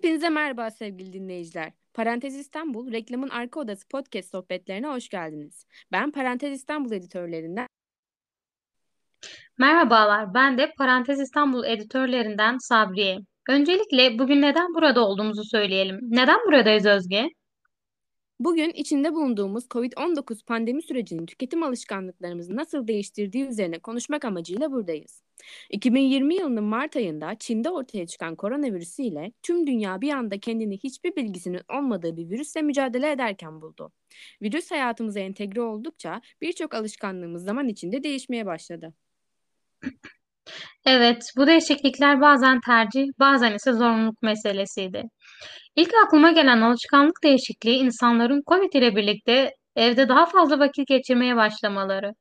Hepinize merhaba sevgili dinleyiciler. Parantez İstanbul, reklamın arka odası podcast sohbetlerine hoş geldiniz. Ben Parantez İstanbul editörlerinden Merhabalar, ben de Parantez İstanbul editörlerinden Sabriye. Öncelikle bugün neden burada olduğumuzu söyleyelim. Neden buradayız Özge? bugün içinde bulunduğumuz COVID-19 pandemi sürecinin tüketim alışkanlıklarımızı nasıl değiştirdiği üzerine konuşmak amacıyla buradayız. 2020 yılının Mart ayında Çin'de ortaya çıkan koronavirüsü ile tüm dünya bir anda kendini hiçbir bilgisinin olmadığı bir virüsle mücadele ederken buldu. Virüs hayatımıza entegre oldukça birçok alışkanlığımız zaman içinde değişmeye başladı. Evet, bu değişiklikler bazen tercih, bazen ise zorunluluk meselesiydi. İlk aklıma gelen alışkanlık değişikliği insanların COVID ile birlikte evde daha fazla vakit geçirmeye başlamaları.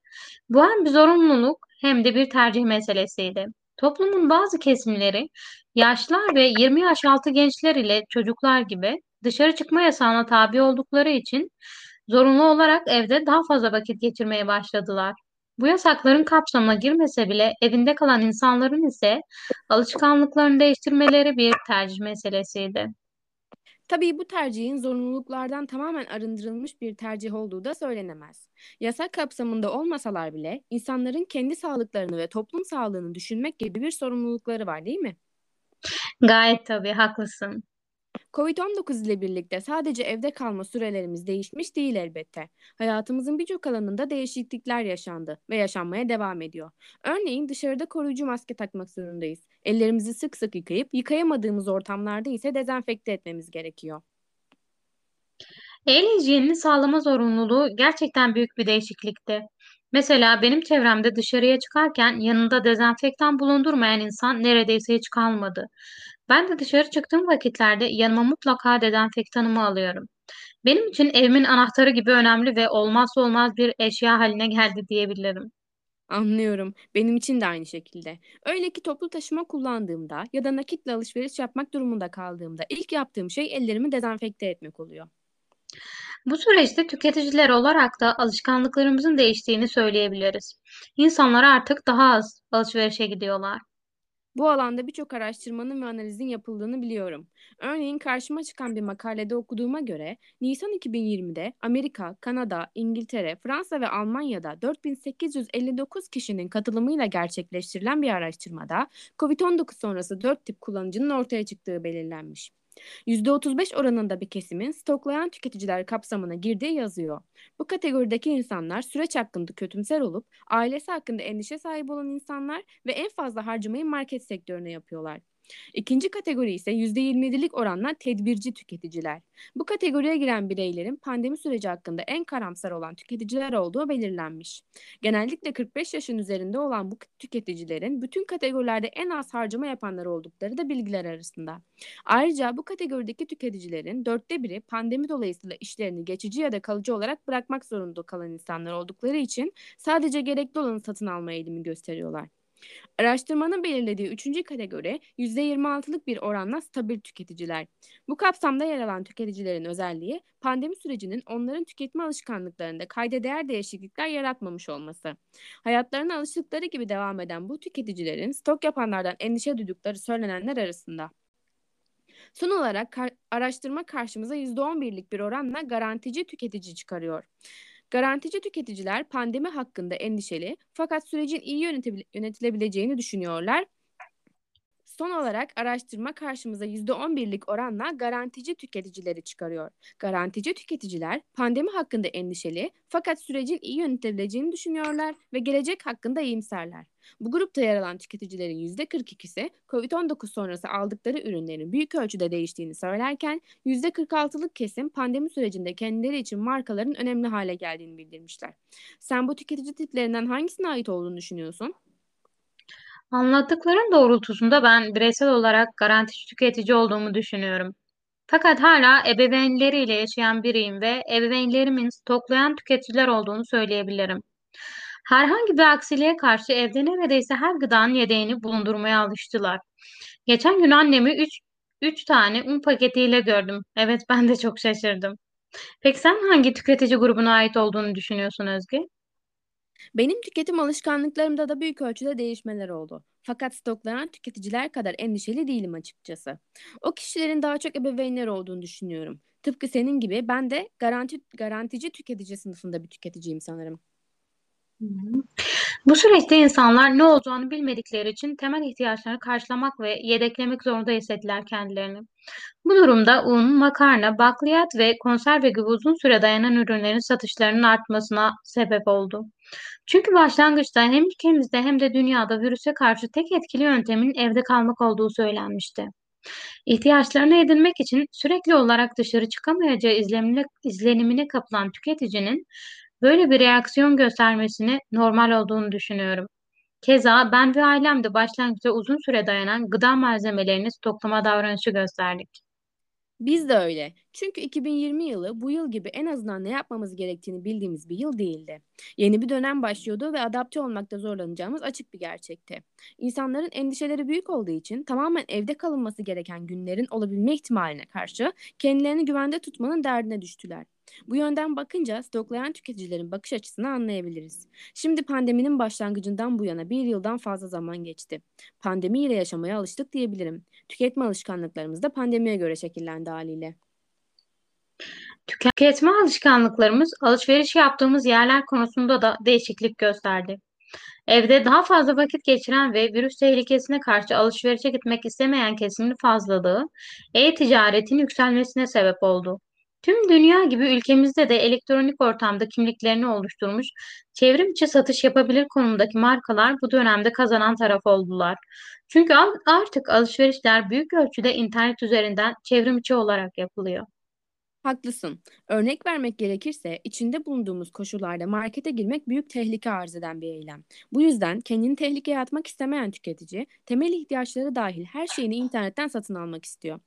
Bu hem bir zorunluluk hem de bir tercih meselesiydi. Toplumun bazı kesimleri yaşlılar ve 20 yaş altı gençler ile çocuklar gibi dışarı çıkma yasağına tabi oldukları için zorunlu olarak evde daha fazla vakit geçirmeye başladılar. Bu yasakların kapsamına girmese bile evinde kalan insanların ise alışkanlıklarını değiştirmeleri bir tercih meselesiydi. Tabii bu tercihin zorunluluklardan tamamen arındırılmış bir tercih olduğu da söylenemez. Yasak kapsamında olmasalar bile insanların kendi sağlıklarını ve toplum sağlığını düşünmek gibi bir sorumlulukları var değil mi? Gayet tabii haklısın. Covid-19 ile birlikte sadece evde kalma sürelerimiz değişmiş değil elbette. Hayatımızın birçok alanında değişiklikler yaşandı ve yaşanmaya devam ediyor. Örneğin dışarıda koruyucu maske takmak zorundayız. Ellerimizi sık sık yıkayıp yıkayamadığımız ortamlarda ise dezenfekte etmemiz gerekiyor. El hijyenini sağlama zorunluluğu gerçekten büyük bir değişiklikti. Mesela benim çevremde dışarıya çıkarken yanında dezenfektan bulundurmayan insan neredeyse hiç kalmadı. Ben de dışarı çıktığım vakitlerde yanıma mutlaka dezenfektanımı alıyorum. Benim için evimin anahtarı gibi önemli ve olmazsa olmaz bir eşya haline geldi diyebilirim. Anlıyorum. Benim için de aynı şekilde. Öyle ki toplu taşıma kullandığımda ya da nakitle alışveriş yapmak durumunda kaldığımda ilk yaptığım şey ellerimi dezenfekte etmek oluyor. Bu süreçte tüketiciler olarak da alışkanlıklarımızın değiştiğini söyleyebiliriz. İnsanlar artık daha az alışverişe gidiyorlar. Bu alanda birçok araştırmanın ve analizin yapıldığını biliyorum. Örneğin karşıma çıkan bir makalede okuduğuma göre Nisan 2020'de Amerika, Kanada, İngiltere, Fransa ve Almanya'da 4859 kişinin katılımıyla gerçekleştirilen bir araştırmada COVID-19 sonrası 4 tip kullanıcının ortaya çıktığı belirlenmiş. %35 oranında bir kesimin stoklayan tüketiciler kapsamına girdiği yazıyor. Bu kategorideki insanlar süreç hakkında kötümser olup ailesi hakkında endişe sahibi olan insanlar ve en fazla harcamayı market sektörüne yapıyorlar. İkinci kategori ise %27'lik oranla tedbirci tüketiciler. Bu kategoriye giren bireylerin pandemi süreci hakkında en karamsar olan tüketiciler olduğu belirlenmiş. Genellikle 45 yaşın üzerinde olan bu tüketicilerin bütün kategorilerde en az harcama yapanlar oldukları da bilgiler arasında. Ayrıca bu kategorideki tüketicilerin dörtte biri pandemi dolayısıyla işlerini geçici ya da kalıcı olarak bırakmak zorunda kalan insanlar oldukları için sadece gerekli olanı satın alma eğilimi gösteriyorlar. Araştırmanın belirlediği üçüncü kategori %26'lık bir oranla stabil tüketiciler. Bu kapsamda yer alan tüketicilerin özelliği pandemi sürecinin onların tüketme alışkanlıklarında kayda değer değişiklikler yaratmamış olması. Hayatlarına alıştıkları gibi devam eden bu tüketicilerin stok yapanlardan endişe duydukları söylenenler arasında. Son olarak kar- araştırma karşımıza %11'lik bir oranla garantici tüketici çıkarıyor. Garantici tüketiciler pandemi hakkında endişeli fakat sürecin iyi yönetilebileceğini düşünüyorlar Son olarak araştırma karşımıza %11'lik oranla garantici tüketicileri çıkarıyor. Garantici tüketiciler pandemi hakkında endişeli fakat sürecin iyi yönetebileceğini düşünüyorlar ve gelecek hakkında iyimserler. Bu grupta yer alan tüketicilerin %42'si COVID-19 sonrası aldıkları ürünlerin büyük ölçüde değiştiğini söylerken %46'lık kesim pandemi sürecinde kendileri için markaların önemli hale geldiğini bildirmişler. Sen bu tüketici tiplerinden hangisine ait olduğunu düşünüyorsun? Anlattıkların doğrultusunda ben bireysel olarak garantici tüketici olduğumu düşünüyorum. Fakat hala ebeveynleriyle yaşayan biriyim ve ebeveynlerimin stoklayan tüketiciler olduğunu söyleyebilirim. Herhangi bir aksiliğe karşı evde neredeyse her gıdanın yedeğini bulundurmaya alıştılar. Geçen gün annemi 3 3 tane un paketiyle gördüm. Evet ben de çok şaşırdım. Peki sen hangi tüketici grubuna ait olduğunu düşünüyorsun Özge? Benim tüketim alışkanlıklarımda da büyük ölçüde değişmeler oldu. Fakat stoklanan tüketiciler kadar endişeli değilim açıkçası. O kişilerin daha çok ebeveynler olduğunu düşünüyorum. Tıpkı senin gibi ben de garanti, garantici tüketici sınıfında bir tüketiciyim sanırım. Hı hı. Bu süreçte insanlar ne olacağını bilmedikleri için temel ihtiyaçlarını karşılamak ve yedeklemek zorunda hissettiler kendilerini. Bu durumda un, makarna, bakliyat ve konserve gibi uzun süre dayanan ürünlerin satışlarının artmasına sebep oldu. Çünkü başlangıçta hem ülkemizde hem de dünyada virüse karşı tek etkili yöntemin evde kalmak olduğu söylenmişti. İhtiyaçlarını edinmek için sürekli olarak dışarı çıkamayacağı izlenimine, izlenimine kapılan tüketicinin böyle bir reaksiyon göstermesini normal olduğunu düşünüyorum. Keza ben ve ailem de başlangıçta uzun süre dayanan gıda malzemelerini stoklama davranışı gösterdik. Biz de öyle. Çünkü 2020 yılı bu yıl gibi en azından ne yapmamız gerektiğini bildiğimiz bir yıl değildi. Yeni bir dönem başlıyordu ve adapte olmakta zorlanacağımız açık bir gerçekti. İnsanların endişeleri büyük olduğu için tamamen evde kalınması gereken günlerin olabilme ihtimaline karşı kendilerini güvende tutmanın derdine düştüler. Bu yönden bakınca stoklayan tüketicilerin bakış açısını anlayabiliriz. Şimdi pandeminin başlangıcından bu yana bir yıldan fazla zaman geçti. Pandemiyle yaşamaya alıştık diyebilirim. Tüketme alışkanlıklarımız da pandemiye göre şekillendi haliyle. Tüketme alışkanlıklarımız alışveriş yaptığımız yerler konusunda da değişiklik gösterdi. Evde daha fazla vakit geçiren ve virüs tehlikesine karşı alışverişe gitmek istemeyen kesimin fazlalığı, e-ticaretin yükselmesine sebep oldu. Tüm dünya gibi ülkemizde de elektronik ortamda kimliklerini oluşturmuş, çevrim içi satış yapabilir konumdaki markalar bu dönemde kazanan taraf oldular. Çünkü artık alışverişler büyük ölçüde internet üzerinden çevrim içi olarak yapılıyor. Haklısın. Örnek vermek gerekirse içinde bulunduğumuz koşullarda markete girmek büyük tehlike arz eden bir eylem. Bu yüzden kendini tehlikeye atmak istemeyen tüketici temel ihtiyaçları dahil her şeyini internetten satın almak istiyor.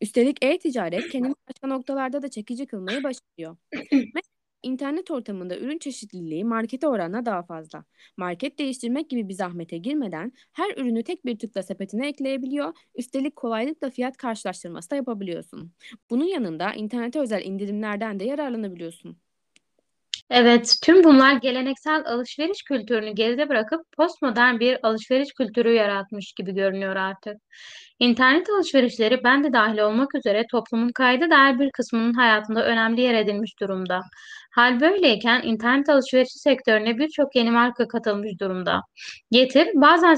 Üstelik e-ticaret kendini başka noktalarda da çekici kılmayı başarıyor. İnternet ortamında ürün çeşitliliği markete oranla daha fazla. Market değiştirmek gibi bir zahmete girmeden her ürünü tek bir tıkla sepetine ekleyebiliyor, üstelik kolaylıkla fiyat karşılaştırması da yapabiliyorsun. Bunun yanında internete özel indirimlerden de yararlanabiliyorsun. Evet, tüm bunlar geleneksel alışveriş kültürünü geride bırakıp postmodern bir alışveriş kültürü yaratmış gibi görünüyor artık. İnternet alışverişleri ben de dahil olmak üzere toplumun kayda değer bir kısmının hayatında önemli yer edinmiş durumda. Hal böyleyken internet alışverişi sektörüne birçok yeni marka katılmış durumda. Getir, bazen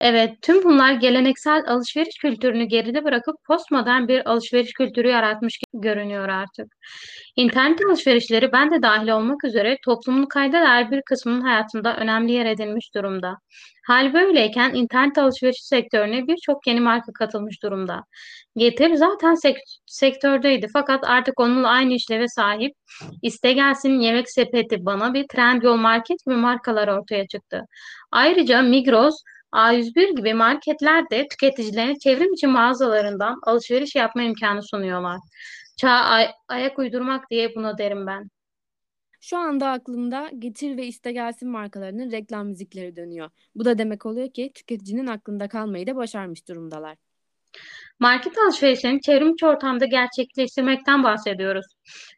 evet tüm bunlar geleneksel alışveriş kültürünü geride bırakıp postmodern bir alışveriş kültürü yaratmış görünüyor artık. İnternet alışverişleri ben de dahil olmak üzere toplumun kayda değer bir kısmının hayatında önemli yer edinmiş durumda. Hal böyleyken internet alışverişi sektörüne birçok yeni marka katılmış durumda. Getir zaten sek- sektördeydi fakat artık onunla aynı işleve sahip İste gelsin yemek sepeti bana bir Trendyol Market gibi markalar ortaya çıktı. Ayrıca Migros, A101 gibi marketler de tüketicilerine çevrim içi mağazalarından alışveriş yapma imkanı sunuyorlar. Çağa ay- ayak uydurmak diye buna derim ben. Şu anda aklımda Getir ve İste Gelsin markalarının reklam müzikleri dönüyor. Bu da demek oluyor ki tüketicinin aklında kalmayı da başarmış durumdalar. Market alışverişlerini çevrimiçi ortamda gerçekleştirmekten bahsediyoruz.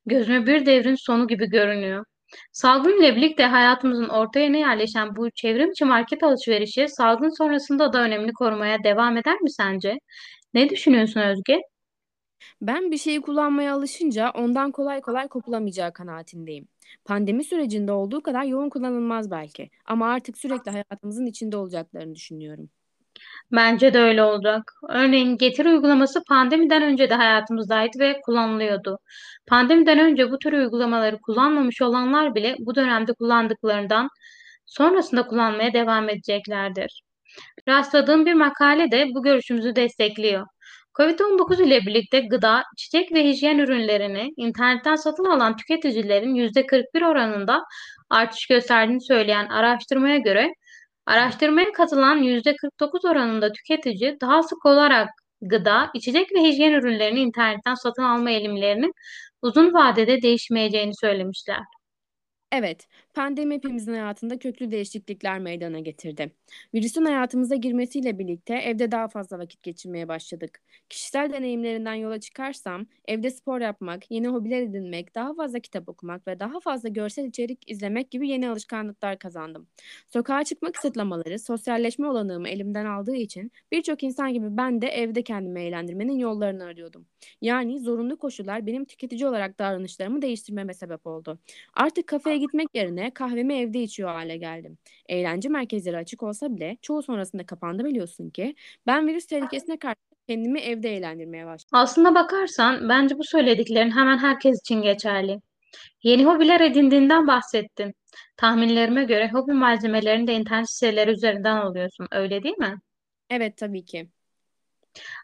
Gözüme bir devrin sonu gibi görünüyor. Salgın ile birlikte hayatımızın orta yerine yerleşen bu çevrimiçi market alışverişi salgın sonrasında da önemli korumaya devam eder mi sence? Ne düşünüyorsun Özge? Ben bir şeyi kullanmaya alışınca ondan kolay kolay kopulamayacağı kanaatindeyim. Pandemi sürecinde olduğu kadar yoğun kullanılmaz belki ama artık sürekli hayatımızın içinde olacaklarını düşünüyorum. Bence de öyle olacak. Örneğin Getir uygulaması pandemiden önce de hayatımızdaydı ve kullanılıyordu. Pandemiden önce bu tür uygulamaları kullanmamış olanlar bile bu dönemde kullandıklarından sonrasında kullanmaya devam edeceklerdir. Rastladığım bir makale de bu görüşümüzü destekliyor. Covid-19 ile birlikte gıda, çiçek ve hijyen ürünlerini internetten satın alan tüketicilerin %41 oranında artış gösterdiğini söyleyen araştırmaya göre Araştırmaya katılan %49 oranında tüketici daha sık olarak gıda, içecek ve hijyen ürünlerini internetten satın alma eğilimlerinin uzun vadede değişmeyeceğini söylemişler. Evet, Pandemi hepimizin hayatında köklü değişiklikler meydana getirdi. Virüsün hayatımıza girmesiyle birlikte evde daha fazla vakit geçirmeye başladık. Kişisel deneyimlerinden yola çıkarsam, evde spor yapmak, yeni hobiler edinmek, daha fazla kitap okumak ve daha fazla görsel içerik izlemek gibi yeni alışkanlıklar kazandım. Sokağa çıkma kısıtlamaları, sosyalleşme olanağımı elimden aldığı için birçok insan gibi ben de evde kendimi eğlendirmenin yollarını arıyordum. Yani zorunlu koşullar benim tüketici olarak davranışlarımı değiştirmeme sebep oldu. Artık kafeye gitmek yerine kahvemi evde içiyor hale geldim. Eğlence merkezleri açık olsa bile çoğu sonrasında kapandı biliyorsun ki. Ben virüs tehlikesine karşı kendimi evde eğlendirmeye başladım. Aslına bakarsan bence bu söylediklerin hemen herkes için geçerli. Yeni hobiler edindiğinden bahsettin. Tahminlerime göre hobi malzemelerini de internet siteleri üzerinden alıyorsun, öyle değil mi? Evet tabii ki.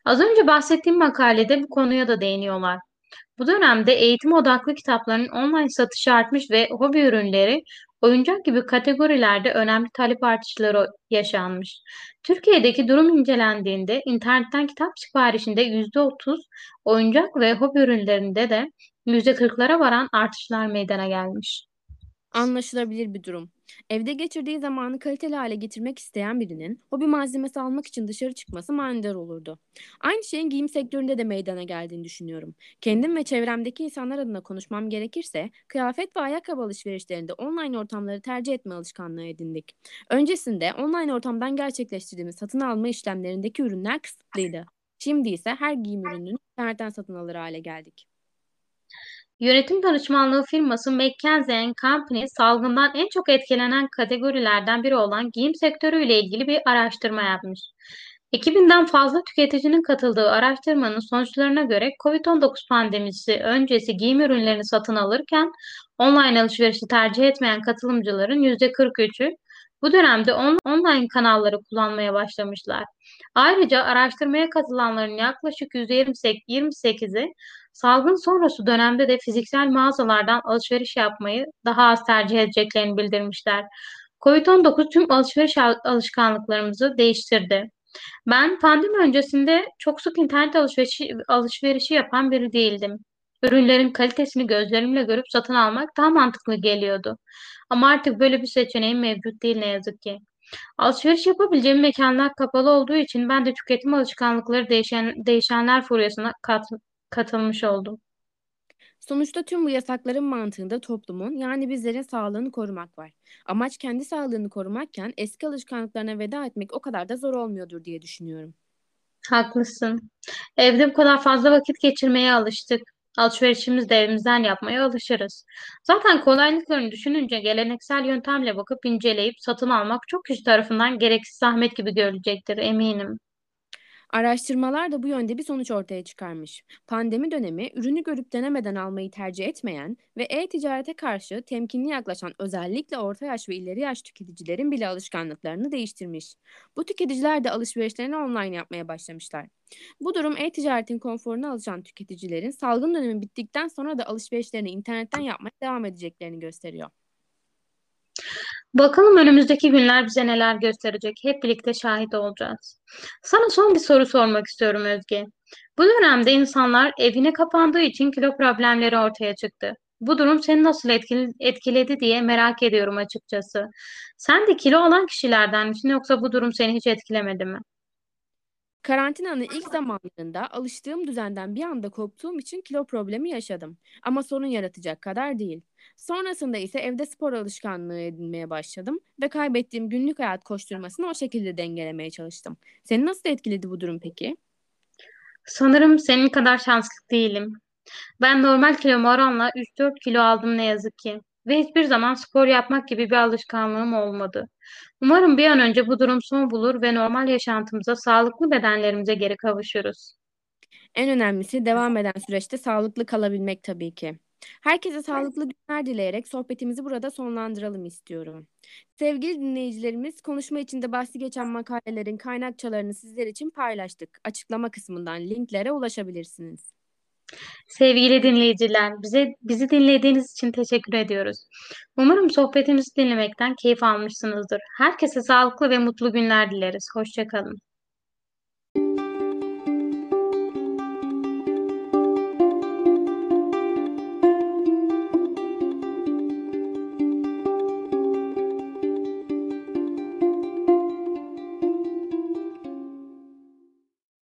Az önce bahsettiğim makalede bu konuya da değiniyorlar. Bu dönemde eğitim odaklı kitapların online satışı artmış ve hobi ürünleri, oyuncak gibi kategorilerde önemli talep artışları yaşanmış. Türkiye'deki durum incelendiğinde internetten kitap siparişinde %30, oyuncak ve hobi ürünlerinde de %40'lara varan artışlar meydana gelmiş. Anlaşılabilir bir durum. Evde geçirdiği zamanı kaliteli hale getirmek isteyen birinin hobi malzemesi almak için dışarı çıkması manidar olurdu. Aynı şeyin giyim sektöründe de meydana geldiğini düşünüyorum. Kendim ve çevremdeki insanlar adına konuşmam gerekirse, kıyafet ve ayakkabı alışverişlerinde online ortamları tercih etme alışkanlığı edindik. Öncesinde online ortamdan gerçekleştirdiğimiz satın alma işlemlerindeki ürünler kısıtlıydı. Şimdi ise her giyim ürününü internetten satın alır hale geldik. Yönetim danışmanlığı firması McKinsey Company salgından en çok etkilenen kategorilerden biri olan giyim sektörüyle ilgili bir araştırma yapmış. 2000'den fazla tüketicinin katıldığı araştırmanın sonuçlarına göre COVID-19 pandemisi öncesi giyim ürünlerini satın alırken online alışverişi tercih etmeyen katılımcıların %43'ü bu dönemde on online kanalları kullanmaya başlamışlar. Ayrıca araştırmaya katılanların yaklaşık %28'i salgın sonrası dönemde de fiziksel mağazalardan alışveriş yapmayı daha az tercih edeceklerini bildirmişler. Covid-19 tüm alışveriş alışkanlıklarımızı değiştirdi. Ben pandemi öncesinde çok sık internet alışverişi, alışverişi yapan biri değildim. Ürünlerin kalitesini gözlerimle görüp satın almak daha mantıklı geliyordu. Ama artık böyle bir seçeneğim mevcut değil ne yazık ki. Alışveriş yapabileceğim mekanlar kapalı olduğu için ben de tüketim alışkanlıkları değişen, değişenler furyasına kat, katılmış oldum. Sonuçta tüm bu yasakların mantığında toplumun yani bizlerin sağlığını korumak var. Amaç kendi sağlığını korumakken eski alışkanlıklarına veda etmek o kadar da zor olmuyordur diye düşünüyorum. Haklısın. Evde bu kadar fazla vakit geçirmeye alıştık. Alışverişimizi de evimizden yapmaya alışırız. Zaten kolaylıklarını düşününce geleneksel yöntemle bakıp inceleyip satın almak çok kişi tarafından gereksiz zahmet gibi görülecektir eminim. Araştırmalar da bu yönde bir sonuç ortaya çıkarmış. Pandemi dönemi ürünü görüp denemeden almayı tercih etmeyen ve e-ticarete karşı temkinli yaklaşan özellikle orta yaş ve ileri yaş tüketicilerin bile alışkanlıklarını değiştirmiş. Bu tüketiciler de alışverişlerini online yapmaya başlamışlar. Bu durum e-ticaretin konforuna alışan tüketicilerin salgın dönemi bittikten sonra da alışverişlerini internetten yapmaya devam edeceklerini gösteriyor. Bakalım önümüzdeki günler bize neler gösterecek. Hep birlikte şahit olacağız. Sana son bir soru sormak istiyorum Özge. Bu dönemde insanlar evine kapandığı için kilo problemleri ortaya çıktı. Bu durum seni nasıl etkiledi diye merak ediyorum açıkçası. Sen de kilo olan kişilerden misin yoksa bu durum seni hiç etkilemedi mi? Karantinanın ilk zamanlarında alıştığım düzenden bir anda koptuğum için kilo problemi yaşadım. Ama sorun yaratacak kadar değil. Sonrasında ise evde spor alışkanlığı edinmeye başladım ve kaybettiğim günlük hayat koşturmasını o şekilde dengelemeye çalıştım. Seni nasıl etkiledi bu durum peki? Sanırım senin kadar şanslı değilim. Ben normal kiloma oranla 3-4 kilo aldım ne yazık ki. Ve hiçbir zaman spor yapmak gibi bir alışkanlığım olmadı. Umarım bir an önce bu durum son bulur ve normal yaşantımıza, sağlıklı bedenlerimize geri kavuşuruz. En önemlisi devam eden süreçte sağlıklı kalabilmek tabii ki. Herkese sağlıklı günler dileyerek sohbetimizi burada sonlandıralım istiyorum. Sevgili dinleyicilerimiz, konuşma içinde bahsi geçen makalelerin kaynakçalarını sizler için paylaştık. Açıklama kısmından linklere ulaşabilirsiniz. Sevgili dinleyiciler, bize bizi dinlediğiniz için teşekkür ediyoruz. Umarım sohbetimizi dinlemekten keyif almışsınızdır. Herkese sağlıklı ve mutlu günler dileriz. Hoşça kalın.